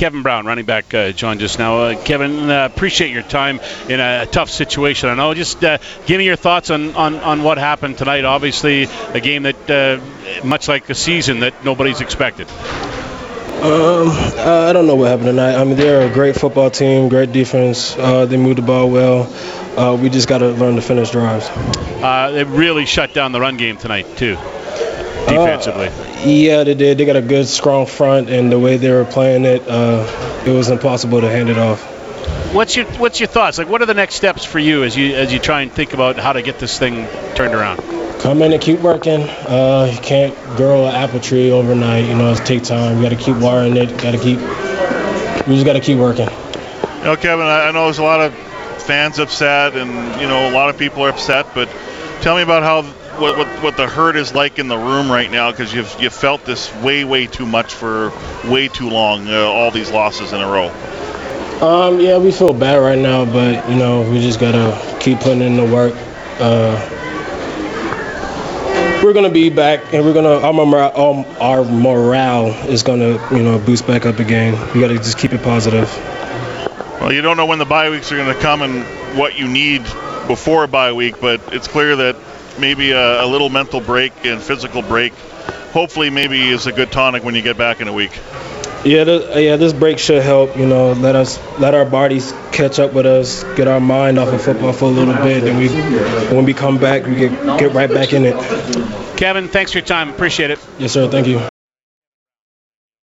Kevin Brown, running back, uh, joined just now. Uh, Kevin, uh, appreciate your time in a, tough situation. I know. Just uh, give me your thoughts on, on, on what happened tonight. Obviously, a game that, uh, much like a season, that nobody's expected. Um, I don't know what happened tonight. I mean, they're a great football team, great defense. Uh, they moved the ball well. Uh, we just got to learn to finish drives. Uh, they really shut down the run game tonight too, defensively. Uh, yeah, they did. They got a good, strong front, and the way they were playing it, uh, it was impossible to hand it off. What's your What's your thoughts? Like, what are the next steps for you as you as you try and think about how to get this thing turned around? come in and keep working. Uh, you can't grow an apple tree overnight. You know, it takes time. You got to keep watering it. Got to keep. We just got to keep working. You know, Kevin, I know there's a lot of fans upset, and you know, a lot of people are upset. But tell me about how what what, what the hurt is like in the room right now, because you've you felt this way way too much for way too long. Uh, all these losses in a row. Um, yeah, we feel bad right now, but you know, we just gotta keep putting in the work. Uh, we're gonna be back, and we're gonna our morale, our morale is gonna you know boost back up again. We gotta just keep it positive. Well, you don't know when the bye weeks are gonna come and what you need before a bye week, but it's clear that maybe a, a little mental break and physical break, hopefully, maybe is a good tonic when you get back in a week. Yeah, th- yeah. This break should help. You know, let us let our bodies catch up with us, get our mind off of football for a little bit, and we when we come back, we get get right back in it. Kevin, thanks for your time. Appreciate it. Yes, sir. Thank you.